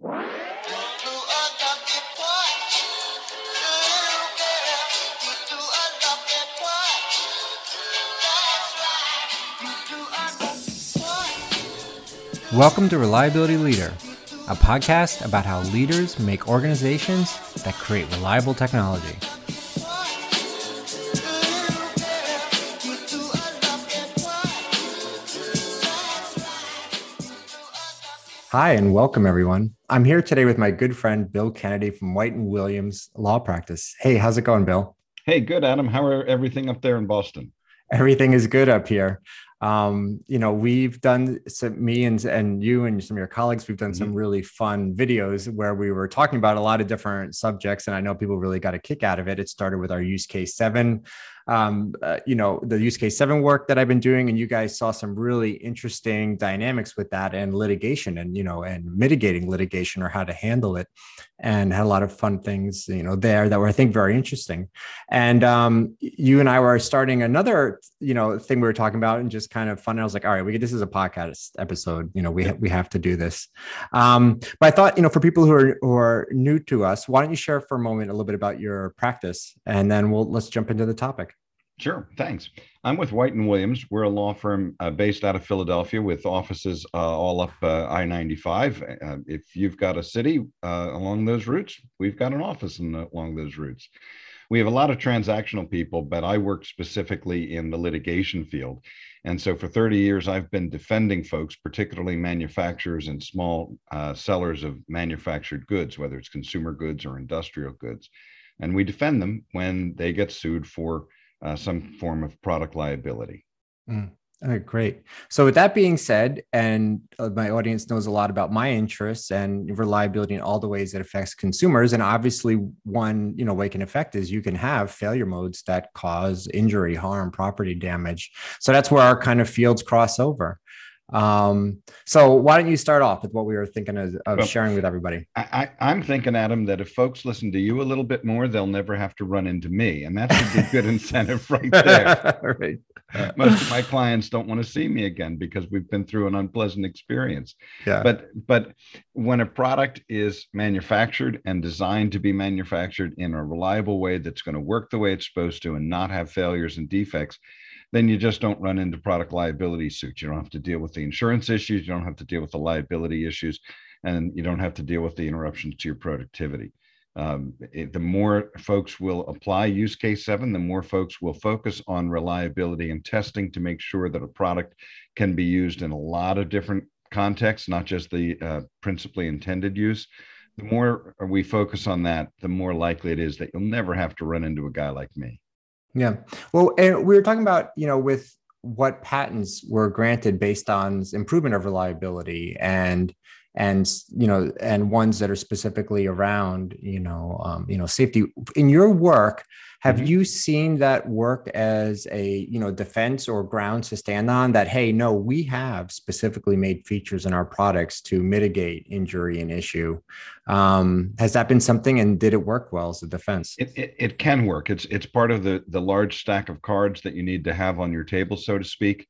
Welcome to Reliability Leader, a podcast about how leaders make organizations that create reliable technology. Hi, and welcome everyone. I'm here today with my good friend Bill Kennedy from White and Williams Law Practice. Hey, how's it going, Bill? Hey, good, Adam. How are everything up there in Boston? Everything is good up here um, you know, we've done some, me and, and you and some of your colleagues, we've done mm-hmm. some really fun videos where we were talking about a lot of different subjects. And I know people really got a kick out of it. It started with our use case seven um, uh, you know, the use case seven work that I've been doing, and you guys saw some really interesting dynamics with that and litigation and, you know, and mitigating litigation or how to handle it and had a lot of fun things, you know, there that were, I think, very interesting. And um, you and I were starting another, you know, thing we were talking about and just kind of fun. I was like, all right, we this is a podcast episode, you know, we, we have to do this. Um, but I thought, you know, for people who are, who are new to us, why don't you share for a moment a little bit about your practice and then we'll, let's jump into the topic. Sure, thanks. I'm with White and Williams. We're a law firm uh, based out of Philadelphia with offices uh, all up uh, I-95. Uh, if you've got a city uh, along those routes, we've got an office in, along those routes. We have a lot of transactional people, but I work specifically in the litigation field. And so for 30 years, I've been defending folks, particularly manufacturers and small uh, sellers of manufactured goods, whether it's consumer goods or industrial goods. And we defend them when they get sued for uh, some form of product liability. Mm. All right, great. So, with that being said, and uh, my audience knows a lot about my interests and reliability in all the ways that affects consumers, and obviously, one you know way can affect is you can have failure modes that cause injury, harm, property damage. So that's where our kind of fields cross over. Um, so why don't you start off with what we were thinking of, of well, sharing with everybody? I, I, am thinking, Adam, that if folks listen to you a little bit more, they'll never have to run into me, and that should be good incentive right there. right. Uh, most of my clients don't want to see me again because we've been through an unpleasant experience. Yeah. But but when a product is manufactured and designed to be manufactured in a reliable way that's going to work the way it's supposed to and not have failures and defects, then you just don't run into product liability suits. You don't have to deal with the insurance issues. You don't have to deal with the liability issues, and you don't have to deal with the interruptions to your productivity. Um, it, the more folks will apply use case seven, the more folks will focus on reliability and testing to make sure that a product can be used in a lot of different contexts, not just the uh, principally intended use. The more we focus on that, the more likely it is that you'll never have to run into a guy like me. Yeah. Well, and we were talking about, you know, with what patents were granted based on improvement of reliability and and you know and ones that are specifically around you know um, you know safety. In your work have mm-hmm. you seen that work as a you know defense or grounds to stand on that hey no we have specifically made features in our products to mitigate injury and issue? Um, has that been something and did it work well as a defense? It, it, it can work. It's it's part of the the large stack of cards that you need to have on your table so to speak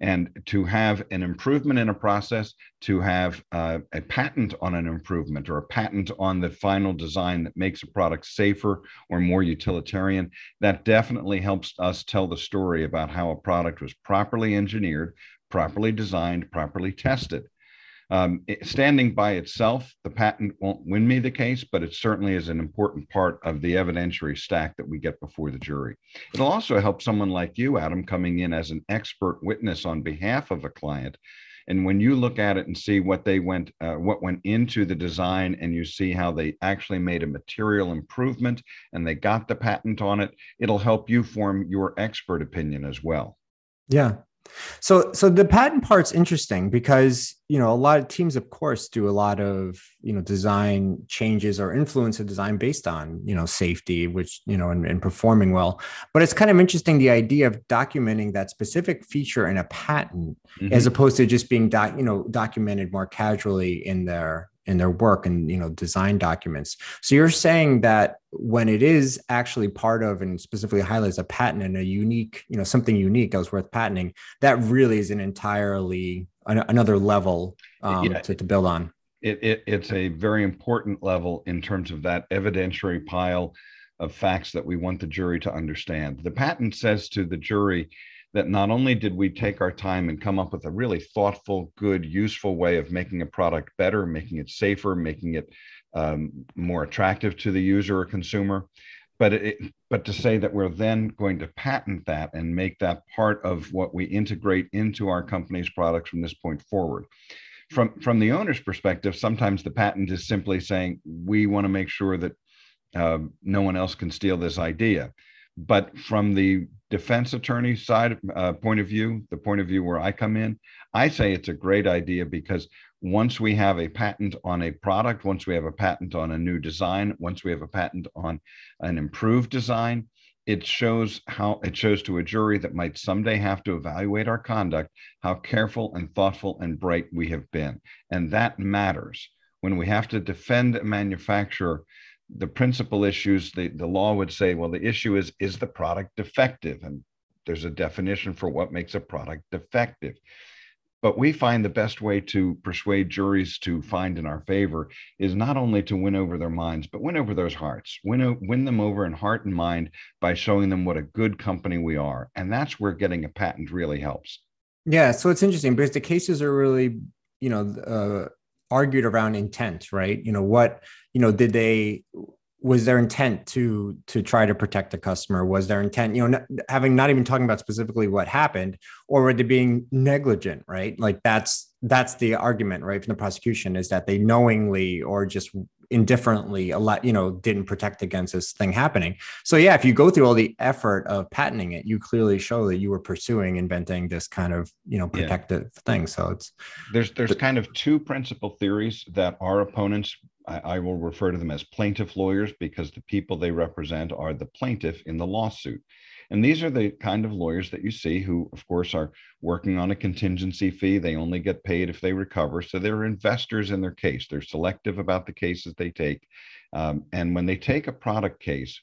and to have an improvement in a process, to have uh, a patent on an improvement or a patent on the final design that makes a product safer or more utilitarian, that definitely helps us tell the story about how a product was properly engineered, properly designed, properly tested. Um, standing by itself, the patent won't win me the case, but it certainly is an important part of the evidentiary stack that we get before the jury. It'll also help someone like you, Adam, coming in as an expert witness on behalf of a client. And when you look at it and see what they went, uh, what went into the design, and you see how they actually made a material improvement and they got the patent on it, it'll help you form your expert opinion as well. Yeah, so, so the patent part's interesting because you know a lot of teams, of course, do a lot of you know design changes or influence a design based on you know safety, which you know and, and performing well. But it's kind of interesting the idea of documenting that specific feature in a patent mm-hmm. as opposed to just being doc, you know documented more casually in their in their work and you know design documents so you're saying that when it is actually part of and specifically highlights a patent and a unique you know something unique that was worth patenting that really is an entirely an, another level um, yeah. to, to build on it, it, it's a very important level in terms of that evidentiary pile of facts that we want the jury to understand. The patent says to the jury that not only did we take our time and come up with a really thoughtful, good, useful way of making a product better, making it safer, making it um, more attractive to the user or consumer, but it, but to say that we're then going to patent that and make that part of what we integrate into our company's products from this point forward from from the owner's perspective, sometimes the patent is simply saying we want to make sure that uh, no one else can steal this idea. But from the defense attorney side uh, point of view, the point of view where I come in, I say it's a great idea because once we have a patent on a product, once we have a patent on a new design, once we have a patent on an improved design, it shows how it shows to a jury that might someday have to evaluate our conduct how careful and thoughtful and bright we have been. And that matters. When we have to defend a manufacturer the principal issues the, the law would say well the issue is is the product defective and there's a definition for what makes a product defective but we find the best way to persuade juries to find in our favor is not only to win over their minds, but win over those hearts, win, win them over in heart and mind by showing them what a good company we are. And that's where getting a patent really helps. Yeah. So it's interesting because the cases are really, you know, uh, argued around intent, right? You know, what, you know, did they, was their intent to to try to protect the customer was their intent you know not, having not even talking about specifically what happened or were they being negligent right like that's that's the argument right from the prosecution is that they knowingly or just indifferently a lot you know didn't protect against this thing happening so yeah if you go through all the effort of patenting it you clearly show that you were pursuing inventing this kind of you know protective yeah. thing so it's there's there's kind of two principal theories that our opponents I, I will refer to them as plaintiff lawyers because the people they represent are the plaintiff in the lawsuit. And these are the kind of lawyers that you see who, of course, are working on a contingency fee. They only get paid if they recover. So they're investors in their case. They're selective about the cases they take. Um, and when they take a product case,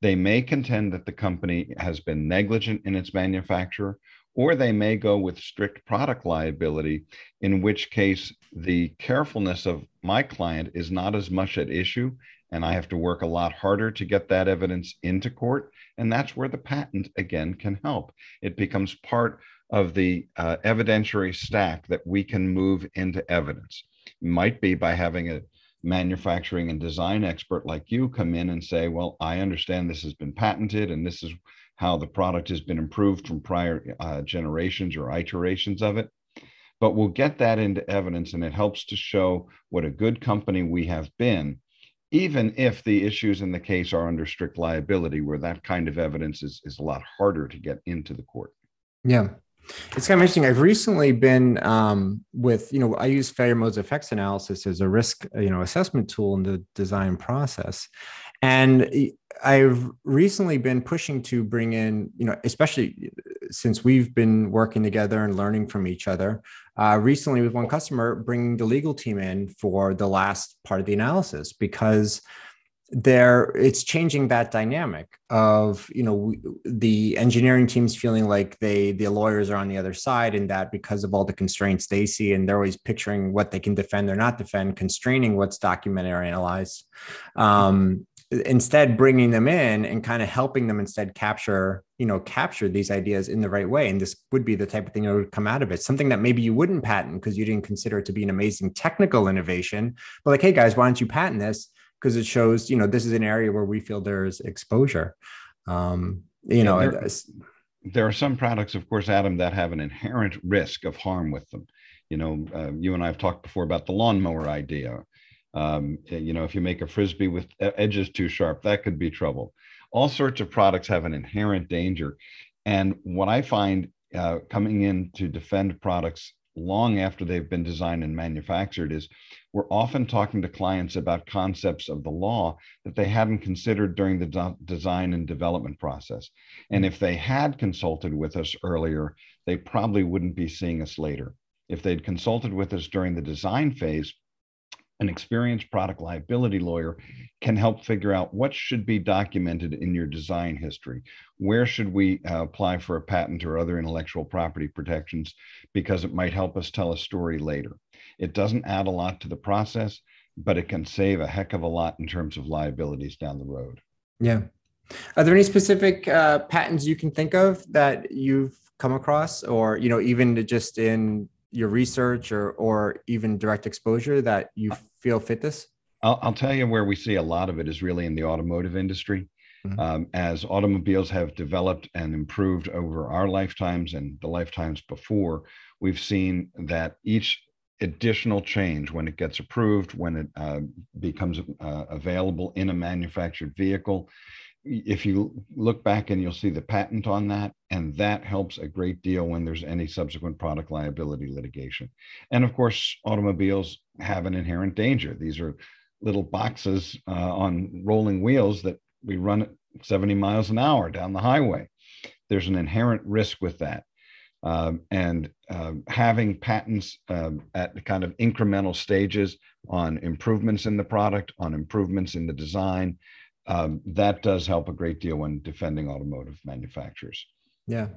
they may contend that the company has been negligent in its manufacture or they may go with strict product liability, in which case the carefulness of my client is not as much at issue. And I have to work a lot harder to get that evidence into court. And that's where the patent, again, can help. It becomes part of the uh, evidentiary stack that we can move into evidence. It might be by having a manufacturing and design expert like you come in and say, well, I understand this has been patented and this is how the product has been improved from prior uh, generations or iterations of it. But we'll get that into evidence, and it helps to show what a good company we have been, even if the issues in the case are under strict liability, where that kind of evidence is, is a lot harder to get into the court. Yeah. It's kind of interesting. I've recently been um, with, you know, I use failure modes effects analysis as a risk, you know, assessment tool in the design process. And I've recently been pushing to bring in, you know, especially since we've been working together and learning from each other. Uh, recently, with one customer, bringing the legal team in for the last part of the analysis because there it's changing that dynamic of you know the engineering teams feeling like they the lawyers are on the other side and that because of all the constraints they see and they're always picturing what they can defend or not defend constraining what's documented or analyzed um, instead bringing them in and kind of helping them instead capture you know capture these ideas in the right way. And this would be the type of thing that would come out of it. Something that maybe you wouldn't patent because you didn't consider it to be an amazing technical innovation. But like hey guys why don't you patent this? Because it shows you know this is an area where we feel there's exposure. Um you yeah, know there, there, are some products of course adam that have an inherent risk of harm with them. You know uh, you and i have talked before about the lawnmower idea um, eh, you know, if you make a frisbee with edges too sharp, that could be trouble. All sorts of products have an inherent danger. And what I find uh, coming in to defend products long after they've been designed and manufactured is we're often talking to clients about concepts of the law that they hadn't considered during the de- design and development process. And if they had consulted with us earlier, they probably wouldn't be seeing us later. If they'd consulted with us during the design phase, an experienced product liability lawyer can help figure out what should be documented in your design history. Where should we uh, apply for a patent or other intellectual property protections because it might help us tell a story later. It doesn't add a lot to the process, but it can save a heck of a lot in terms of liabilities down the road. Yeah. Are there any specific uh, patents you can think of that you've come across, or you know, even just in your research or or even direct exposure that you feel fit this? I'll, I'll tell you where we see a lot of it is really in the automotive industry. Mm-hmm. Um, as automobiles have developed and improved over our lifetimes and the lifetimes before, we've seen that each additional change when it gets approved, when it uh, becomes uh, available in a manufactured vehicle, if you look back and you'll see the patent on that, and that helps a great deal when there's any subsequent product liability litigation. And of course, automobiles have an inherent danger. These are little boxes uh, on rolling wheels that we run at 70 miles an hour down the highway. There's an inherent risk with that. Um, and uh, having patents um, at the kind of incremental stages on improvements in the product, on improvements in the design, um, that does help a great deal when defending automotive manufacturers. Yeah.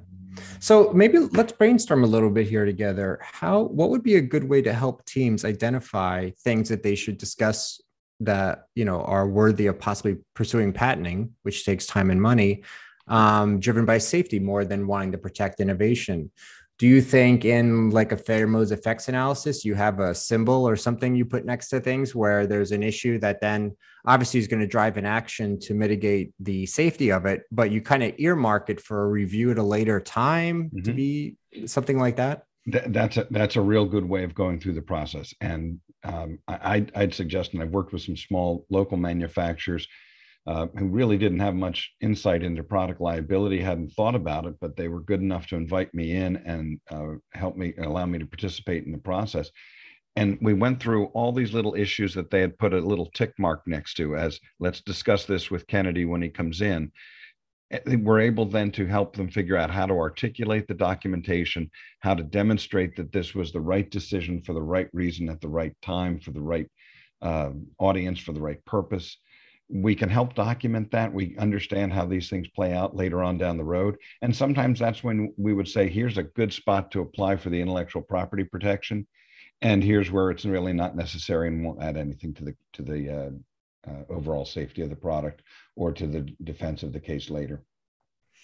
So maybe let's brainstorm a little bit here together. How what would be a good way to help teams identify things that they should discuss that you know are worthy of possibly pursuing patenting, which takes time and money, um, driven by safety more than wanting to protect innovation do you think in like a modes effects analysis you have a symbol or something you put next to things where there's an issue that then obviously is going to drive an action to mitigate the safety of it but you kind of earmark it for a review at a later time mm-hmm. to be something like that that's a that's a real good way of going through the process and um, I, I'd suggest and i've worked with some small local manufacturers uh, who really didn't have much insight into product liability, hadn't thought about it, but they were good enough to invite me in and uh, help me, allow me to participate in the process. And we went through all these little issues that they had put a little tick mark next to as let's discuss this with Kennedy when he comes in. We're able then to help them figure out how to articulate the documentation, how to demonstrate that this was the right decision for the right reason at the right time for the right uh, audience for the right purpose we can help document that. We understand how these things play out later on down the road. And sometimes that's when we would say, here's a good spot to apply for the intellectual property protection. And here's where it's really not necessary and won't add anything to the to the uh, uh, overall safety of the product or to the defense of the case later.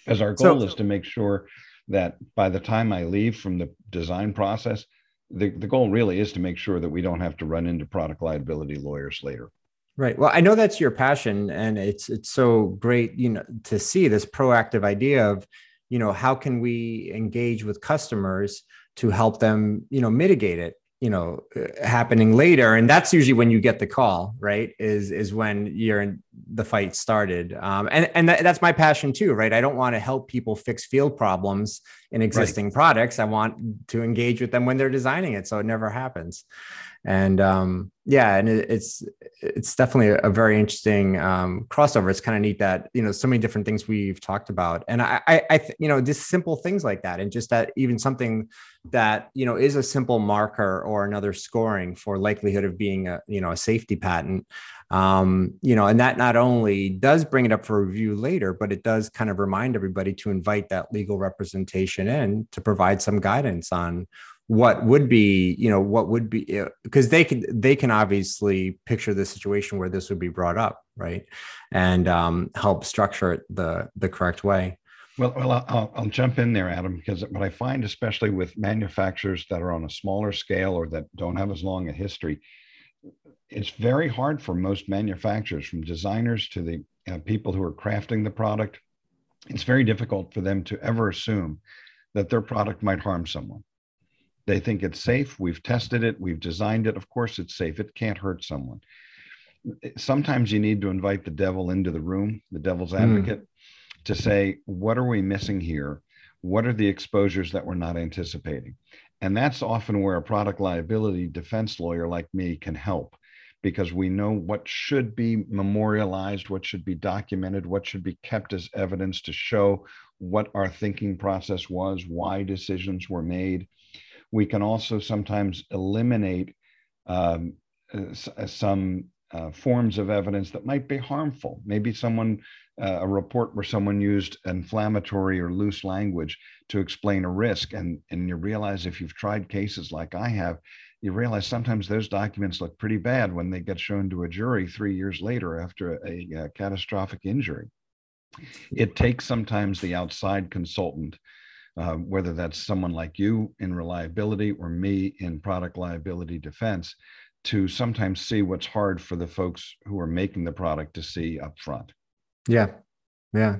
As our goal so, is to make sure that by the time I leave from the design process, the, the goal really is to make sure that we don't have to run into product liability lawyers later. Right. Well, I know that's your passion, and it's it's so great, you know, to see this proactive idea of, you know, how can we engage with customers to help them, you know, mitigate it you know uh, happening later and that's usually when you get the call right is is when you're in the fight started. Um, and and that's my passion too right? I don't want to help people fix field problems in existing right. products. I want to engage with them when they're designing it so it never happens. And um, yeah and it, it's it's definitely a, very interesting um, crossover. It's kind of neat that you know so many different things we've talked about. And i i, I th- you know just simple things like that and just that even something that you know is a simple marker or another scoring for likelihood of being a you know a safety patent um, you know and that not only does bring it up for review later but it does kind of remind everybody to invite that legal representation in to provide some guidance on what would be you know what would be because they can they can obviously picture the situation where this would be brought up right? And um, help structure it the the correct way. Well, well I'll, I'll jump in there adam because what i find especially with manufacturers that are on a smaller scale or that don't have as long a history it's very hard for most manufacturers from designers to the uh, people who are crafting the product it's very difficult for them to ever assume that their product might harm someone they think it's safe. We've tested it. We've designed it. Of course, it's safe. It can't hurt someone. Sometimes you need to invite the devil into the room, the devil's hmm. advocate, mm. to say, what are we missing here? What are the exposures that we're not anticipating? And that's often where a product liability defense lawyer like me can help because we know what should be memorialized, what should be documented, what should be kept as evidence to show what our thinking process was, why decisions were made we can also sometimes eliminate um, uh, some uh, forms of evidence that might be harmful. Maybe someone, uh, a report where someone used inflammatory or loose language to explain a risk. And, and you realize if you've tried cases like I have, you realize sometimes those documents look pretty bad when they get shown to a jury three years later after a, a, a catastrophic injury. It takes sometimes the outside consultant, uh, whether that's someone like you in reliability or me in product liability defense, to sometimes see what's hard for the folks who are making the product to see up front. Yeah. Yeah.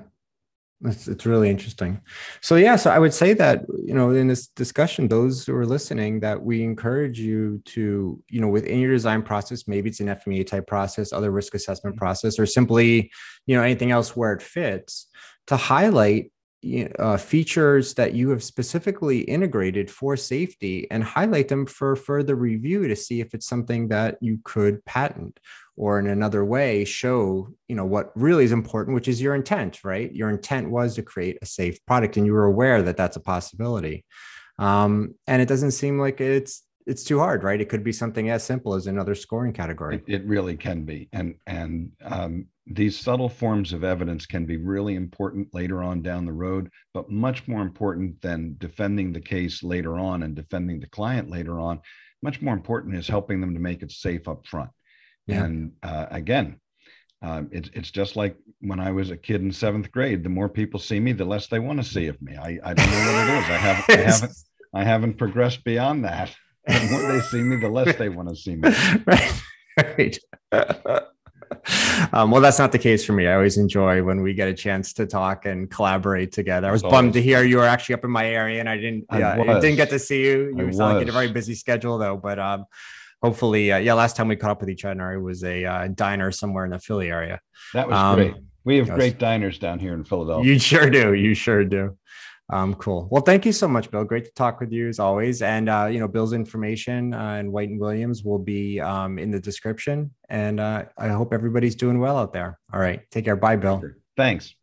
It's, it's really interesting. So yeah, so I would say that you know in this discussion, those who are listening, that we encourage you to you know within your design process, maybe it's an FMEA type process, other risk assessment mm-hmm. process, or simply you know anything else where it fits, to highlight uh, features that you have specifically integrated for safety and highlight them for further review to see if it's something that you could patent or in another way show you know what really is important which is your intent right? Your intent was to create a safe product and you were aware that that's a possibility. Um, and it doesn't seem like it's it's too hard right? It could be something as simple as another scoring category. It, it really can be. And and um, these subtle forms of evidence can be really important later on down the road but much more important than defending the case later on and defending the client later on. Much more important is helping them to make it safe up front yeah. And uh, again, um, it's it's just like when I was a kid in seventh grade. The more people see me, the less they want to see of me. I, I don't know what it is. I haven't I haven't I haven't progressed beyond that. The more they see me, the less they want to see me. right. right. Um, well, that's not the case for me. I always enjoy when we get a chance to talk and collaborate together. I was bummed to hear you were actually up in my area, and I didn't. I yeah, didn't get to see you. You sound like you had a very busy schedule, though. But um, hopefully, uh, yeah, last time we caught up with each other, it was a uh, diner somewhere in the Philly area. That was um, great. We have great diners down here in Philadelphia. You sure do. You sure do. Um, cool. Well, thank you so much, Bill. Great to talk with you as always. And uh, you know, Bill's information uh, and White and Williams will be um, in the description. And uh, I hope everybody's doing well out there. All right, take care. Bye, Bill. Thanks.